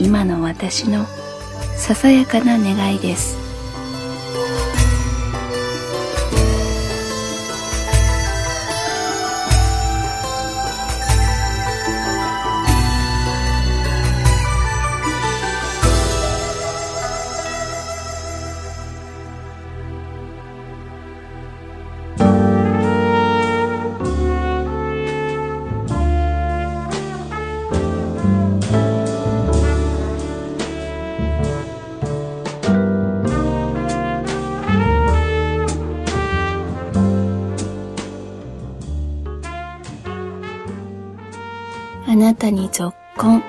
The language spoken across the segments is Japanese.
今の私のささやかな願いです。あなたにぞっこん、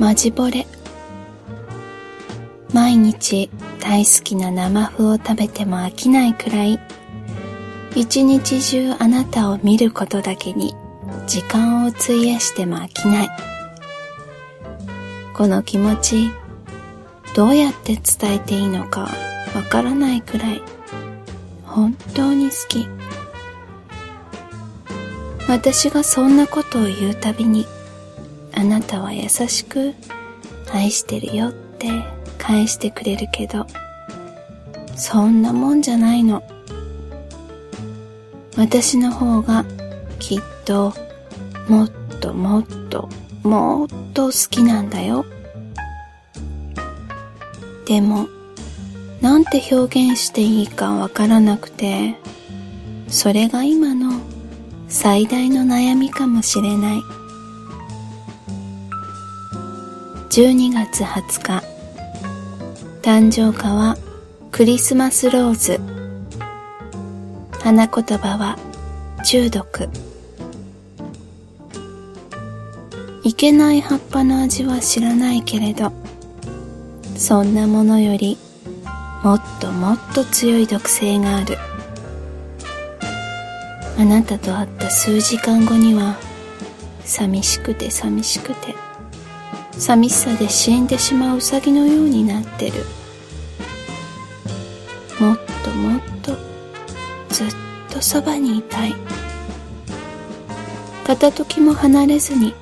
まじぼれ。毎日大好きな生麩を食べても飽きないくらい、一日中あなたを見ることだけに時間を費やしても飽きない。この気持ち、どうやって伝えていいのかわからないくらい、本当に好き。私がそんなことを言うたびにあなたは優しく愛してるよって返してくれるけどそんなもんじゃないの。私の方がきっともっともっともっと好きなんだよ。でもなんて表現していいかわからなくてそれが今の最大の悩みかもしれない。12月20日。誕生花はクリスマスローズ。花言葉は中毒。いけない葉っぱの味は知らないけれどそんなものよりもっともっと強い毒性がある。あなたと会った数時間後には寂しくて寂しくて寂しさで死んでしまうウサギのようになってる。もっともっとずっとそばにいたい。片時も離れずに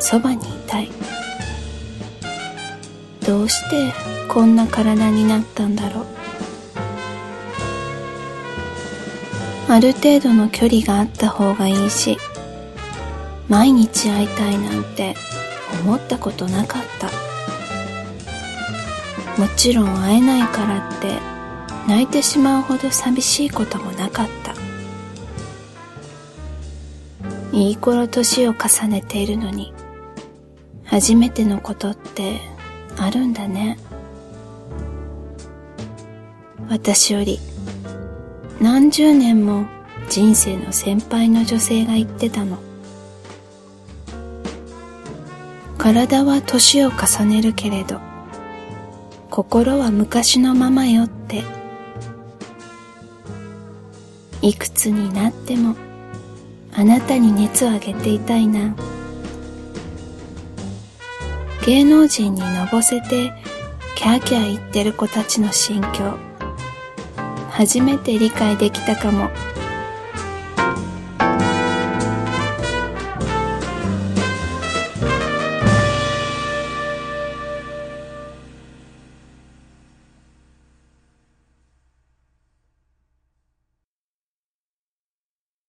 そばにいたい。どうしてこんな体になったんだろう。ある程度の距離があった方がいいし毎日会いたいなんて思ったことなかった。もちろん会えないからって泣いてしまうほど寂しいこともなかった。いい頃年を重ねているのに初めてのことってあるんだね。私より何十年も人生の先輩の女性が言ってたの。体は年を重ねるけれど心は昔のままよっていくつになってもあなたに熱をあげていたいな。芸能人にのぼせてキャーキャー言ってる子たちの心境。初めて理解できたかも。